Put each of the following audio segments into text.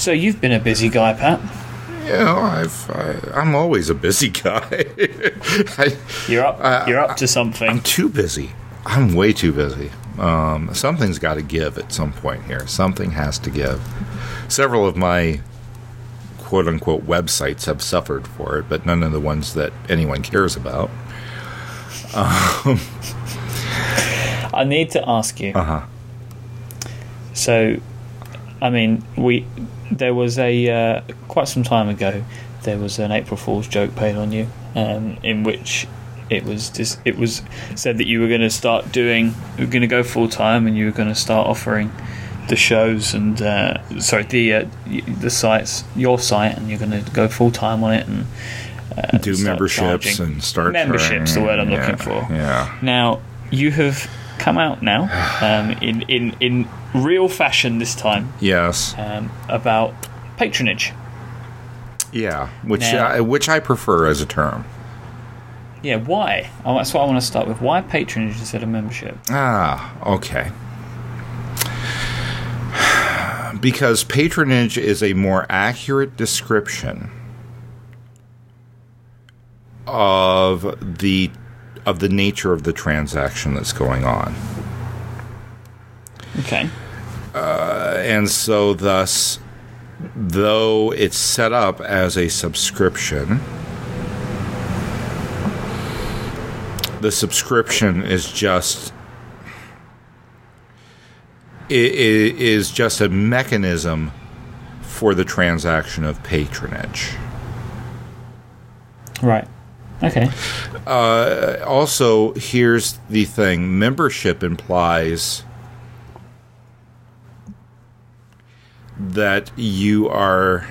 So you've been a busy guy, Pat. Yeah, I've I, I'm always a busy guy. I, You're up. I- you're up to something. I'm too busy. I'm way too busy. Um, something's got to give at some point here. Something has to give. Several of my quote unquote websites have suffered for it, but none of the ones that anyone cares about. I need to ask you. Uh huh. So, I mean, we there was a uh, quite some time ago. There was an April Fool's joke paid on you, um, in which it was just it was said that you were going to start doing, you were going to go full time, and you were going to start offering the shows and uh, sorry the uh, the sites, your site, and you're going to go full time on it and uh, Do memberships charging. and start memberships. The word I'm yeah, looking for. Yeah. Now you have come out now um, in in in real fashion this time Yes. um, about patronage. Yeah. Which Now- I, which I prefer as a term. Yeah, why? Oh, that's what I want to start with. Why patronage instead of membership? Ah, okay. Because patronage is a more accurate description of the of the nature of the transaction that's going on. Okay. Uh, and so thus though it's set up as a subscription the subscription is just i- i- is just a mechanism for the transaction of patronage. Right. Okay. Also, here's the thing: membership implies that you are,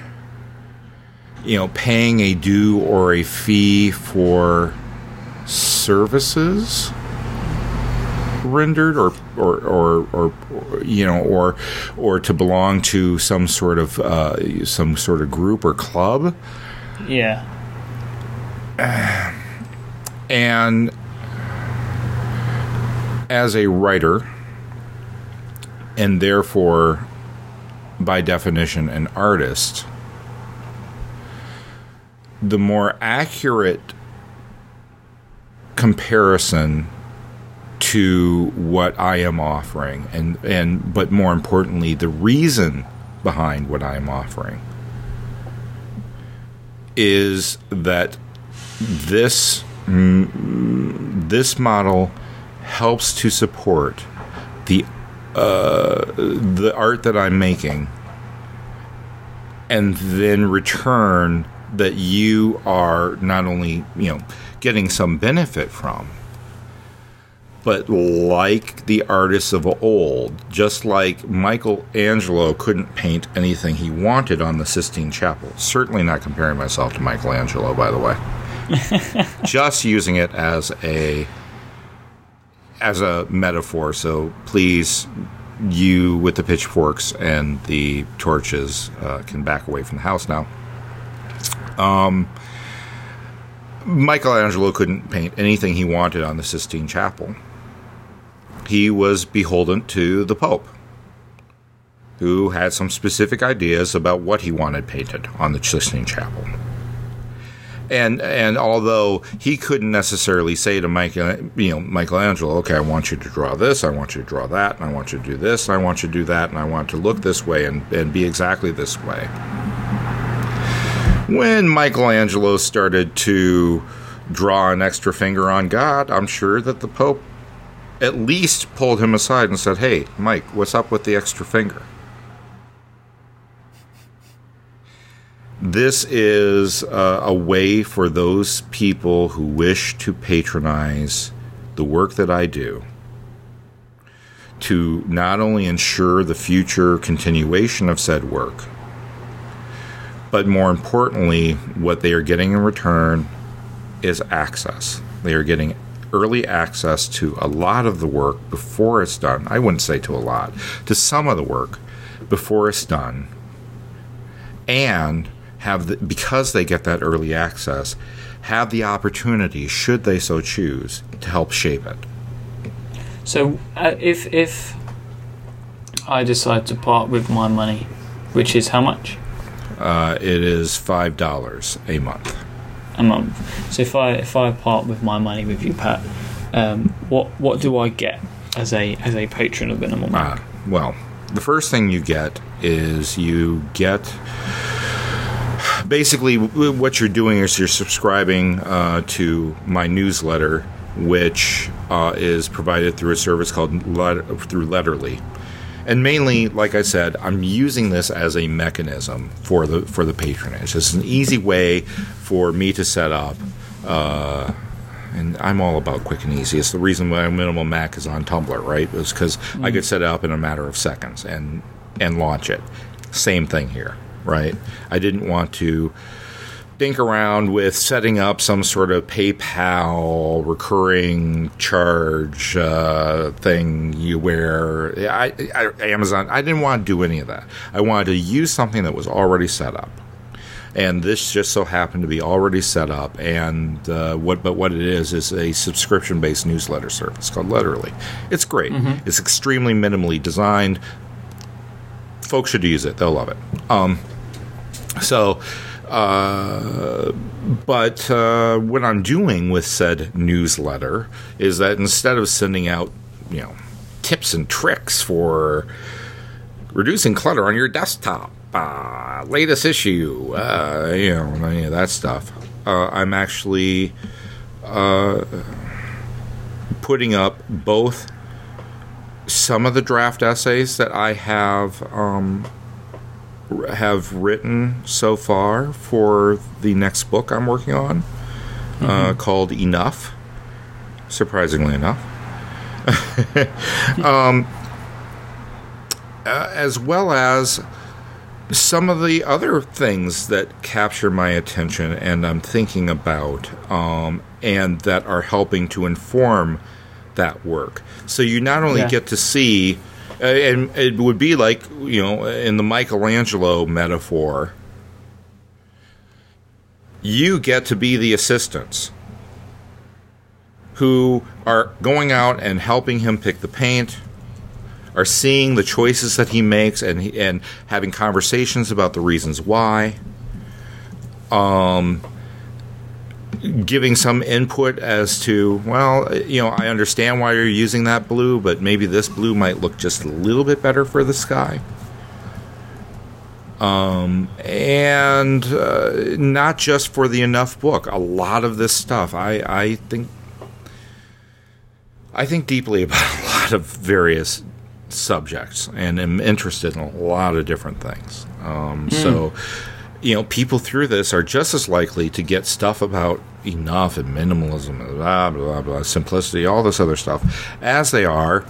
you know, paying a due or a fee for services rendered or or, or, or, or you know or or to belong to some sort of uh, some sort of group or club Yeah. And as a writer, and therefore, by definition, an artist, the more accurate comparison to what I am offering, and, and but more importantly, the reason behind what I am offering is that this this model helps to support the uh, the art that I'm making, and then return that you are not only you know getting some benefit from, but like the artists of old, just like Michelangelo couldn't paint anything he wanted on the Sistine Chapel. Certainly not comparing myself to Michelangelo, by the way. just using it as a as a metaphor. So please, you with the pitchforks and the torches uh, can back away from the house now. Um, Michelangelo couldn't paint anything he wanted on the Sistine Chapel. He was beholden to the Pope, who had some specific ideas about what he wanted painted on the Sistine Chapel. And and although he couldn't necessarily say to Michael, uh, you know, Michelangelo, okay, I want you to draw this, I want you to draw that, and I want you to do this, and I want you to do that, and I want to look this way and, and be exactly this way. When Michelangelo started to draw an extra finger on God, I'm sure that the Pope at least pulled him aside and said, Hey, Mike, what's up with the extra finger? This is uh, a way for those people who wish to patronize the work that I do to not only ensure the future continuation of said work, but more importantly, what they are getting in return is access. They are getting early access to a lot of the work before it's done. I wouldn't say to a lot, to some of the work before it's done. And have the, because they get that early access, have the opportunity, should they so choose, to help shape it. So uh, if if I decide to part with my money which is how much Uh, it is five dollars a month. a month. So if I if I part with my money with you, Pat, um, what what do I get as a as a patron of Minimal Mac? Uh, well, the first thing you get is you get basically what you're doing is you're subscribing uh, to my newsletter, which uh, is provided through a service called Let- through Letterly. And mainly, like I said, I'm using this as a mechanism for the for the patronage. It's an easy way for me to set up. Uh, and I'm all about quick and easy. It's the reason why Minimal Mac is on Tumblr, right? It's because I could set it up in a matter of seconds and and launch it. Same thing here, right? I didn't want to dink around with setting up some sort of PayPal recurring charge uh, thing you wear. I, I, Amazon. I didn't want to do any of that. I wanted to use something that was already set up and this just so happened to be already set up. And uh, what, but what it is is a subscription-based newsletter service called Letterly. It's great. It's extremely minimally designed. Folks should use it; they'll love it. Um, so, uh, but uh, what I'm doing with said newsletter is that instead of sending out, you know, tips and tricks for reducing clutter on your desktop, uh, latest issue, uh, you know, any of that stuff. Uh, I'm actually uh, putting up both some of the draft essays that I have um, have written so far for the next book I'm working on, uh, called Enough. Surprisingly enough. uh, as well as some of the other things that capture my attention and I'm thinking about, um, and that are helping to inform that work. So you not only Yeah. get to see, uh, and it would be like, you know, in the Michelangelo metaphor, you get to be the assistants who are going out and helping him pick the paint, are seeing the choices that he makes and and having conversations about the reasons why. Um, giving some input as to well, you know, I understand why you're using that blue, but maybe this blue might look just a little bit better for the sky. Um, and uh, not just for the enough book. A lot of this stuff, I I think I think deeply about a lot of various subjects and am interested in a lot of different things. Um, So, you know, people through this are just as likely to get stuff about enough and minimalism, and blah, blah, blah, simplicity, all this other stuff, as they are,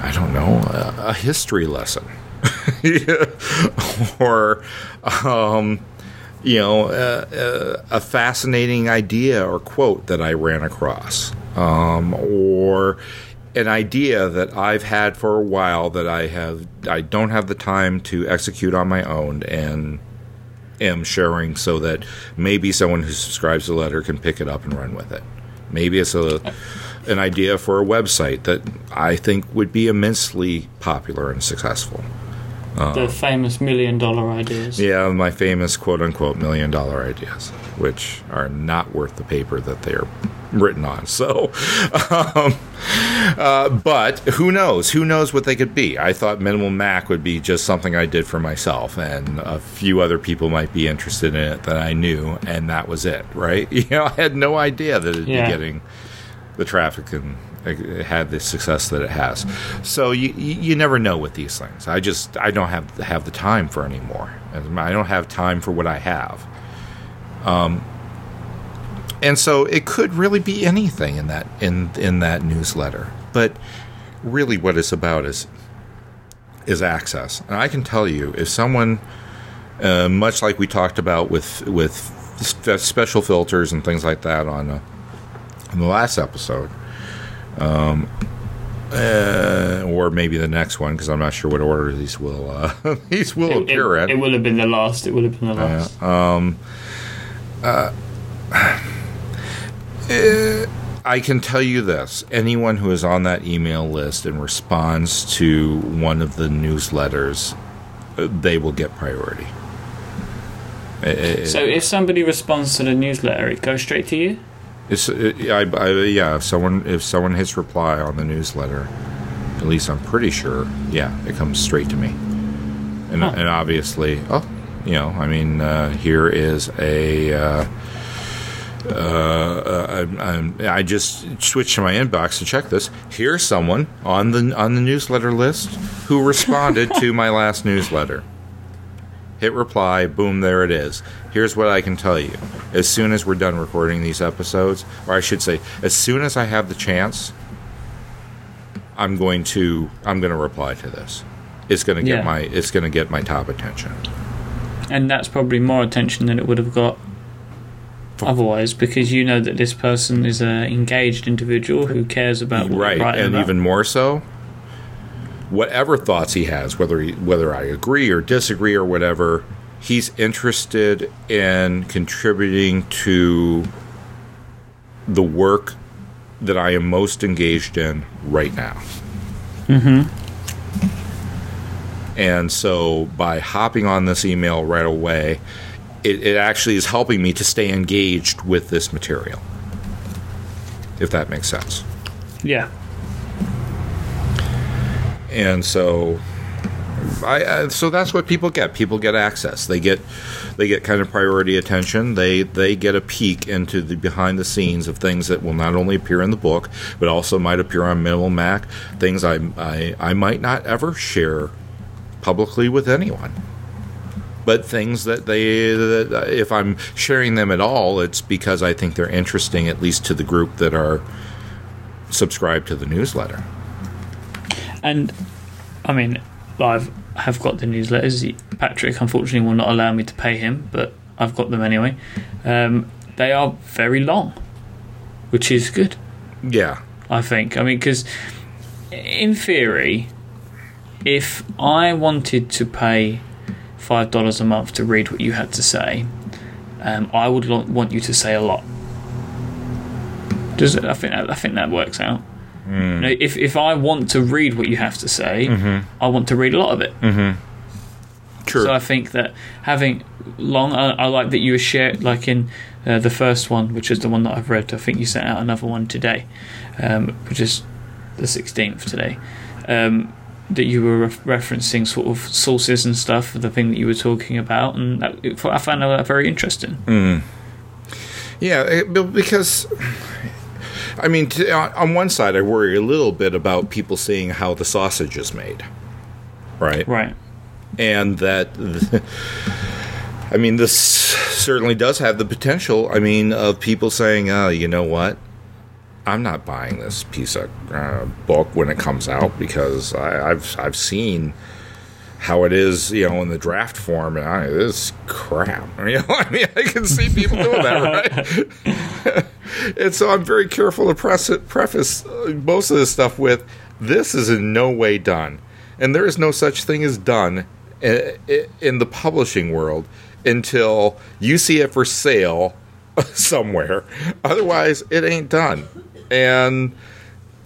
I don't know, a, a history lesson. or, um, you know, uh, uh, a fascinating idea or quote that I ran across, um, or an idea that I've had for a while that I have I don't have the time to execute on my own and am sharing so that maybe someone who subscribes to the letter can pick it up and run with it. Maybe it's a an idea for a website that I think would be immensely popular and successful. The famous million dollar ideas. Yeah, my famous quote unquote million dollar ideas, which are not worth the paper that they are written on. So, um, uh, but who knows? Who knows what they could be? I thought Minimal Mac would be just something I did for myself, and a few other people might be interested in it that I knew, and that was it, right? You know, I had no idea that it'd Yeah. be getting the traffic and had the success that it has. So you you never know with these things. I just I don't have have the time for anymore. I don't have time for what I have. Um, and so it could really be anything in that in in that newsletter. But really, what it's about is is access. And I can tell you, if someone, uh, much like we talked about with with special filters and things like that on uh, in the last episode, um, uh, or maybe the next one, because I'm not sure what order these will uh, these will It, appear it, in. it will have been the last. It will have been the last. um, uh, eh, I can tell you this: anyone who is on that email list and responds to one of the newsletters uh, they will get priority. Uh, So if somebody responds to the newsletter, it goes straight to you. Uh, I, I, yeah, if someone if someone hits reply on the newsletter, at least I'm pretty sure, yeah, it comes straight to me. And, Huh. and obviously, oh, you know, I mean, uh, here is a. Uh, uh, I, I, I just switched to my inbox to check this. Here's someone on the on the newsletter list who responded to my last newsletter. Hit reply, boom, there it is. Here's what I can tell you. As soon as we're done recording these episodes, or I should say, as soon as I have the chance, I'm going to I'm going to reply to this. It's going to get Yeah. my it's going to get my top attention. And that's probably more attention than it would have got otherwise, because you know that this person is a engaged individual who cares about what right and about. even more so whatever thoughts he has whether he, whether i agree or disagree or whatever he's interested in contributing to the work that i am most engaged in right now. Hmm and so by hopping on this email right away it, it actually is helping me to stay engaged with this material if that makes sense. Yeah. And so I, I so that's what people get. People get access. They get they get kind of priority attention. They they get a peek into the behind the scenes of things that will not only appear in the book, but also might appear on Minimal Mac. Things I I, I might not ever share publicly with anyone. But things that they that uh, if I'm sharing them at all, it's because I think they're interesting, at least to the group that are subscribed to the newsletter. And I mean, I've have got the newsletters. Patrick, unfortunately, will not allow me to pay him, but I've got them anyway. Um, they are very long, which is good. Yeah. I think. I mean, because in theory, if I wanted to pay five dollars a month to read what you had to say, um, I would want you to say a lot. Does it? I think I think that works out. You know, if if I want to read what you have to say, I want to read a lot of it. True. So I think that having long, I, I like that you were shared, like in uh, the first one, which is the one that I've read. I think you sent out another one today, um, which is the 16th today. Um, that you were ref- referencing sort of sources and stuff for the thing that you were talking about, and that, I found that very interesting. Yeah, it- because I mean, t- on on one side, I worry a little bit about people seeing how the sausage is made, right? Right. And that, I mean, this certainly does have the potential. I mean, of people saying, "Oh, you know what? I'm not buying this piece of uh, book when it comes out because I, I've I've seen." How it is, you know, in the draft form, and I, this is crap. You know, I mean, I can see people doing that, right? and so I'm very careful to press it, preface uh, most of this stuff with this is in no way done, and there is no such thing as done i- i- in the publishing world until you see it for sale somewhere. Otherwise, it ain't done. And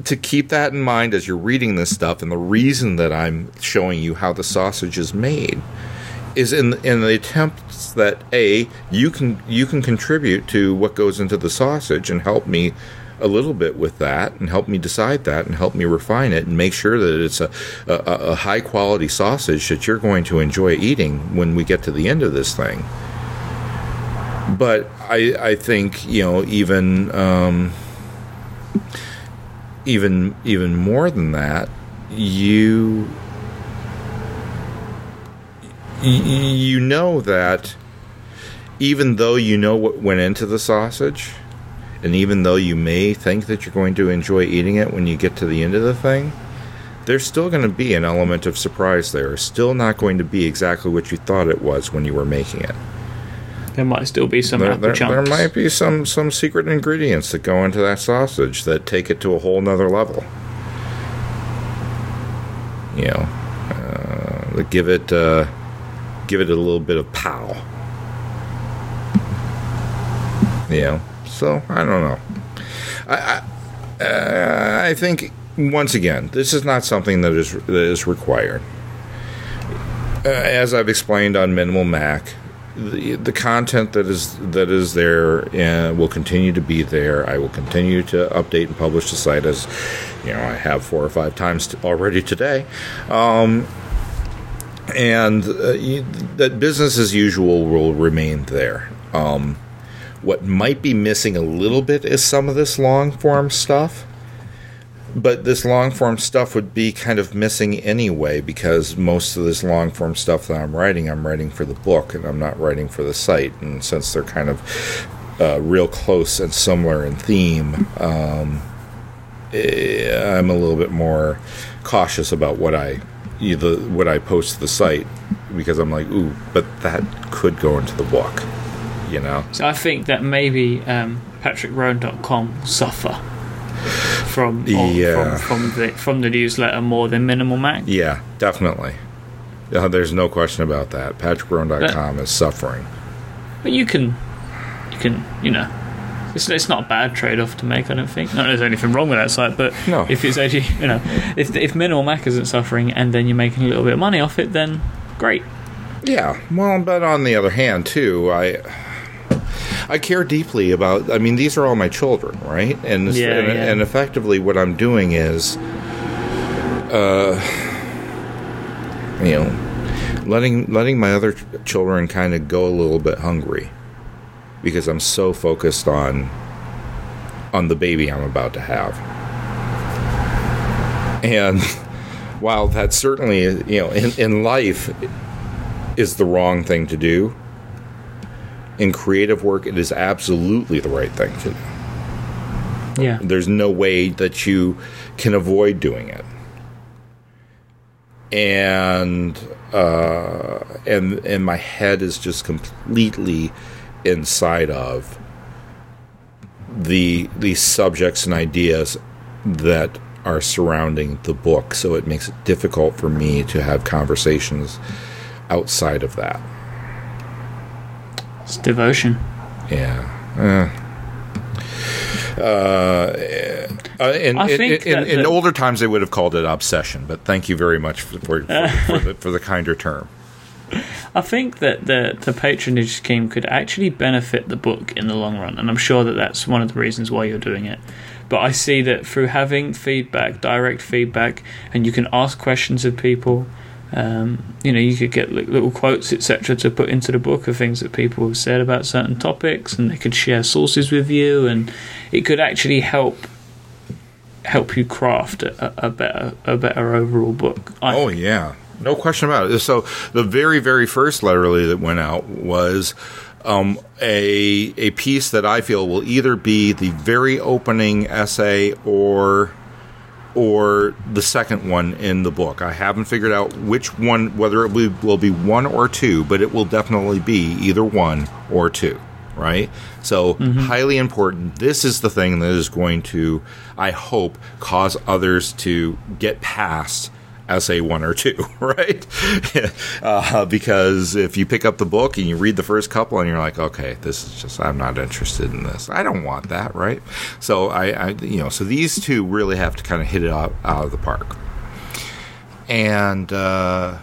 to keep that in mind as you're reading this stuff, and the reason that I'm showing you how the sausage is made is in in the attempts that a you can you can contribute to what goes into the sausage and help me a little bit with that and help me decide that and help me refine it and make sure that it's a, a, a high quality sausage that you're going to enjoy eating when we get to the end of this thing. But I I think you know even um, even even more than that you you know that even though you know what went into the sausage, and even though you may think that you're going to enjoy eating it when you get to the end of the thing, there's still going to be an element of surprise there. It's still not going to be exactly what you thought it was when you were making it. There might still be some There, there, chunks. there might be some, some secret ingredients that go into that sausage that take it to a whole nother level. You know, uh, that give it uh, give it a little bit of pow. Know, so I don't know. I I, uh, I think once again, this is not something that is that is required. uh, as I've explained on Minimal Mac, the, the content that is that is there uh, will continue to be there. I will continue to update and publish the site as you know I have four or five times t- already today, um, and uh, you, that business as usual will remain there. Um, what might be missing a little bit is some of this long form stuff but this long form stuff would be kind of missing anyway because most of this long form stuff that I'm writing, I'm writing for the book and I'm not writing for the site. And since they're kind of uh, real close and similar in theme, um, eh, I'm a little bit more cautious about what I either what I post to the site because I'm like, ooh, but that could go into the book, you know. So I think that maybe um, PatrickRhone.com will suffer from yeah. from, from the from the newsletter more than Minimal Mac. Yeah, definitely. Uh, there's no question about that. PatrickRhone.com is suffering. But you can, you can, you know, it's, it's not a bad trade off to make. I don't think. Not there's anything wrong with that site, but no. if it's actually, you know, if if Minimal Mac isn't suffering and then you're making a little bit of money off it, then great. Yeah, well, but on the other hand, too, I I care deeply about. I mean, these are all my children, right? And yeah, and, yeah. and, effectively, what I'm doing is, uh, you know, letting letting my other children kind of go a little bit hungry because I'm so focused on on the baby I'm about to have, and while that certainly, you know, in, in life is the wrong thing to do in creative work, it is absolutely the right thing to do. Yeah. There's no way that you can avoid doing it. And uh, and and my head is just completely inside of the these subjects and ideas that are surrounding the book, so it makes it difficult for me to have conversations outside of that. It's devotion. Yeah. Uh, uh, in, I in, in, in the- older times, they would have called it obsession, but thank you very much for, for, for, for, the, for the kinder term. I think that the the patronage scheme could actually benefit the book in the long run, and I'm sure that that's one of the reasons why you're doing it. But I see that through having feedback, direct feedback, and you can ask questions of people. Um, you know, you could get li- little quotes, etc., to put into the book of things that people have said about certain topics, and they could share sources with you, and it could actually help help you craft a, a better a better overall book. I Oh yeah, no question about it. So the very very first letterly that went out was um, a a piece that I feel will either be the very opening essay or or the second one in the book. I haven't figured out which one, whether it will be, will be one or two, but it will definitely be either one or two. Right? So, highly important. This is the thing that is going to, I hope, cause others to get past essay one or two, right? uh, because if you pick up the book and you read the first couple and you're like, okay, this is just, I'm not interested in this. I don't want that, right? So I, I you know, so these two really have to kind of hit it out, out of the park. And uh,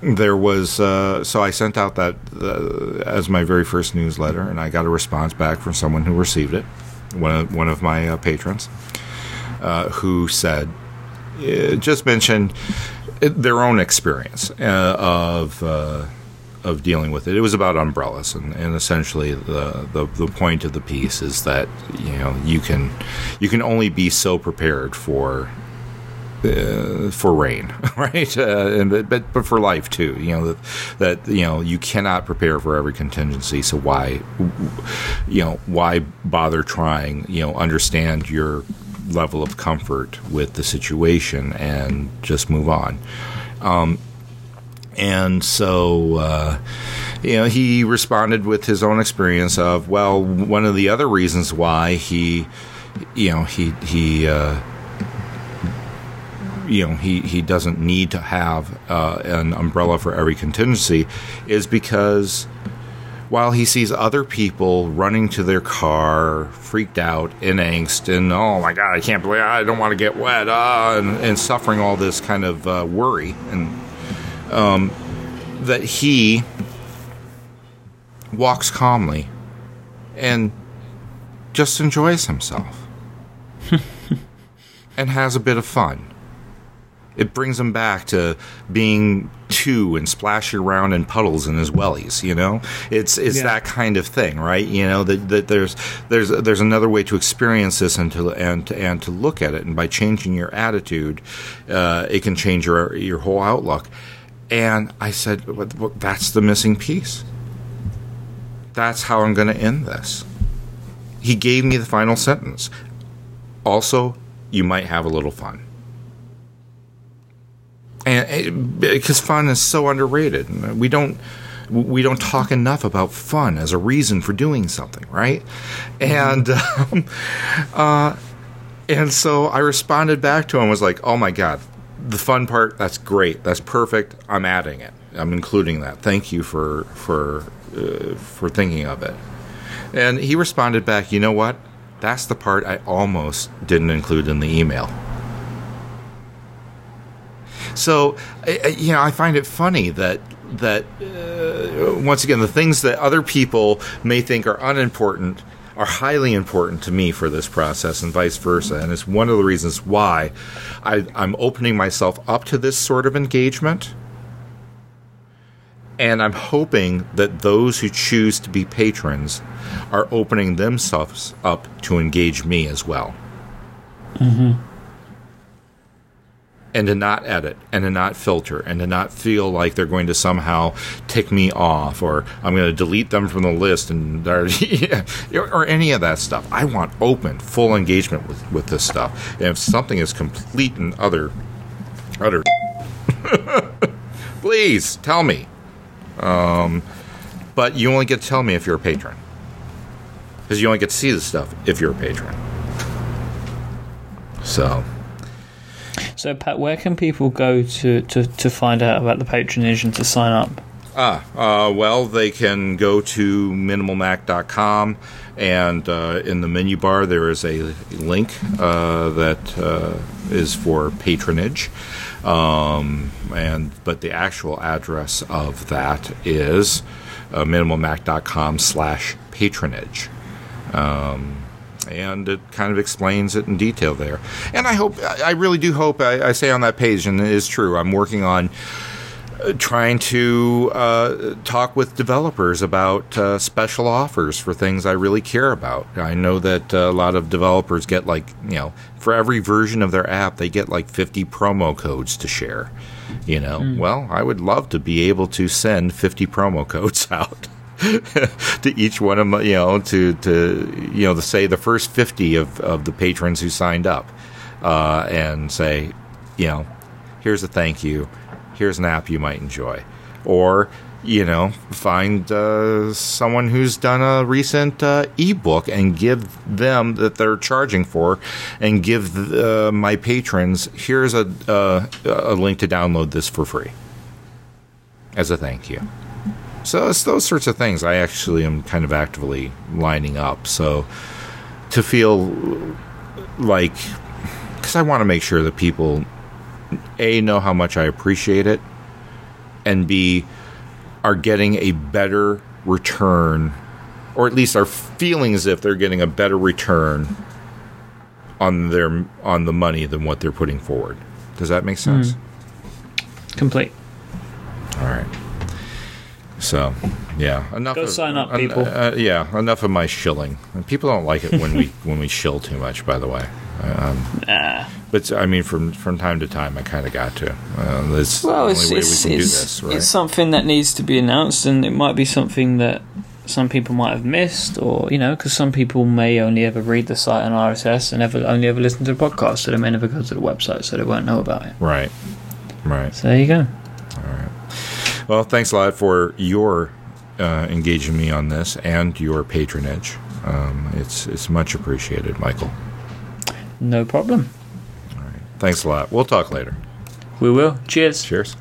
there was, uh, so I sent out that uh, as my very first newsletter, and I got a response back from someone who received it, one of, one of my uh, patrons, uh, who said, just mentioned their own experience uh, of uh, of dealing with it. It was about umbrellas, and, and essentially the, the the point of the piece is that you know you can you can only be so prepared for. Uh, for rain, right? Uh, and but, but but for life too. You know that that you know you cannot prepare for every contingency. So why, you know, why bother trying? You know, understand your level of comfort with the situation and just move on. Um, and so, uh, you know, he responded with his own experience of, well, one of the other reasons why he, you know, he, he, uh, you know, he, he doesn't need to have uh, an umbrella for every contingency is because while he sees other people running to their car, freaked out, in angst, and oh my god, I can't believe I don't want to get wet, uh, and, and suffering all this kind of uh, worry and um, that he walks calmly and just enjoys himself and has a bit of fun. It brings him back to being two and splashing around in puddles in his wellies. You know, it's it's Yeah. that kind of thing, right? You know that, that there's there's there's another way to experience this and to and to, and to look at it, and by changing your attitude, uh, it can change your your whole outlook. And I said, well, that's the missing piece. That's how I'm going to end this. He gave me the final sentence. Also, you might have a little fun. And because fun is so underrated. We don't we don't talk enough about fun as a reason for doing something, right? And um, uh, and so I responded back to him was like, "Oh my god, the fun part that's great. That's perfect. I'm adding it. I'm including that. Thank you for for uh, for thinking of it." And he responded back, "You know what? That's the part I almost didn't include in the email." So, you know, I find it funny that that uh, once again the things that other people may think are unimportant are highly important to me for this process and vice versa. And it's one of the reasons why I, i'm opening myself up to this sort of engagement. And i'm hoping that those who choose to be patrons are opening themselves up to engage me as well and to not edit and to not filter and to not feel like they're going to somehow tick me off or I'm going to delete them from the list and or, any of that stuff. I want open, full engagement with, with this stuff. And if something is complete and other, utter, please tell me. Um, but you only get to tell me if you're a patron. Because you only get to see the stuff if you're a patron. So. So, Pat, where can people go to, to, to find out about the patronage and to sign up? Ah, uh, well, they can go to minimalmac.com, and uh, in the menu bar there is a link uh, that uh, is for patronage. Um, and but the actual address of that is uh, minimalmac.com slash patronage. Um, and it kind of explains it in detail there. And I hope, I really do hope, I, I say on that page, and it is true, I'm working on uh, trying to uh, talk with developers about uh, special offers for things I really care about. I know that uh, a lot of developers get like, you know, for every version of their app, they get like 50 promo codes to share. You know, well, I would love to be able to send 50 promo codes out. to each one of my, you know, to, to you know, to say the first 50 of, of the patrons who signed up uh, and say, you know, here's a thank you, here's an app you might enjoy. Or, you know, find uh, someone who's done a recent uh, ebook and give them that they're charging for, and give uh, my patrons here's a uh, a link to download this for free as a thank you. So it's those sorts of things I actually am kind of actively lining up. So to feel like, because I want to make sure that people a know how much I appreciate it, and b are getting a better return, or at least are feeling as if they're getting a better return on their on the money than what they're putting forward. Does that make sense? Mm-hmm. Complete. All right. So, yeah, enough. Go of, sign up, en- people. Uh, yeah, enough of my shilling. People don't like it when we when we shill too much. By the way, um, Nah. but I mean, from from time to time, I kind of got to. Uh, that's Well, the it's, only way it's, we can it's, do this, right? it's something that needs to be announced, and it might be something that some people might have missed, or, you know, because some people may only ever read the site on RSS and ever only ever listen to the podcast, so they may never go to the website, so they won't know about it. right, right. So there you go. Well, thanks a lot for your uh, engaging me on this and your patronage. Um, it's it's much appreciated, Michael. No problem. Thanks a lot. We'll talk later. We will. Cheers. Cheers.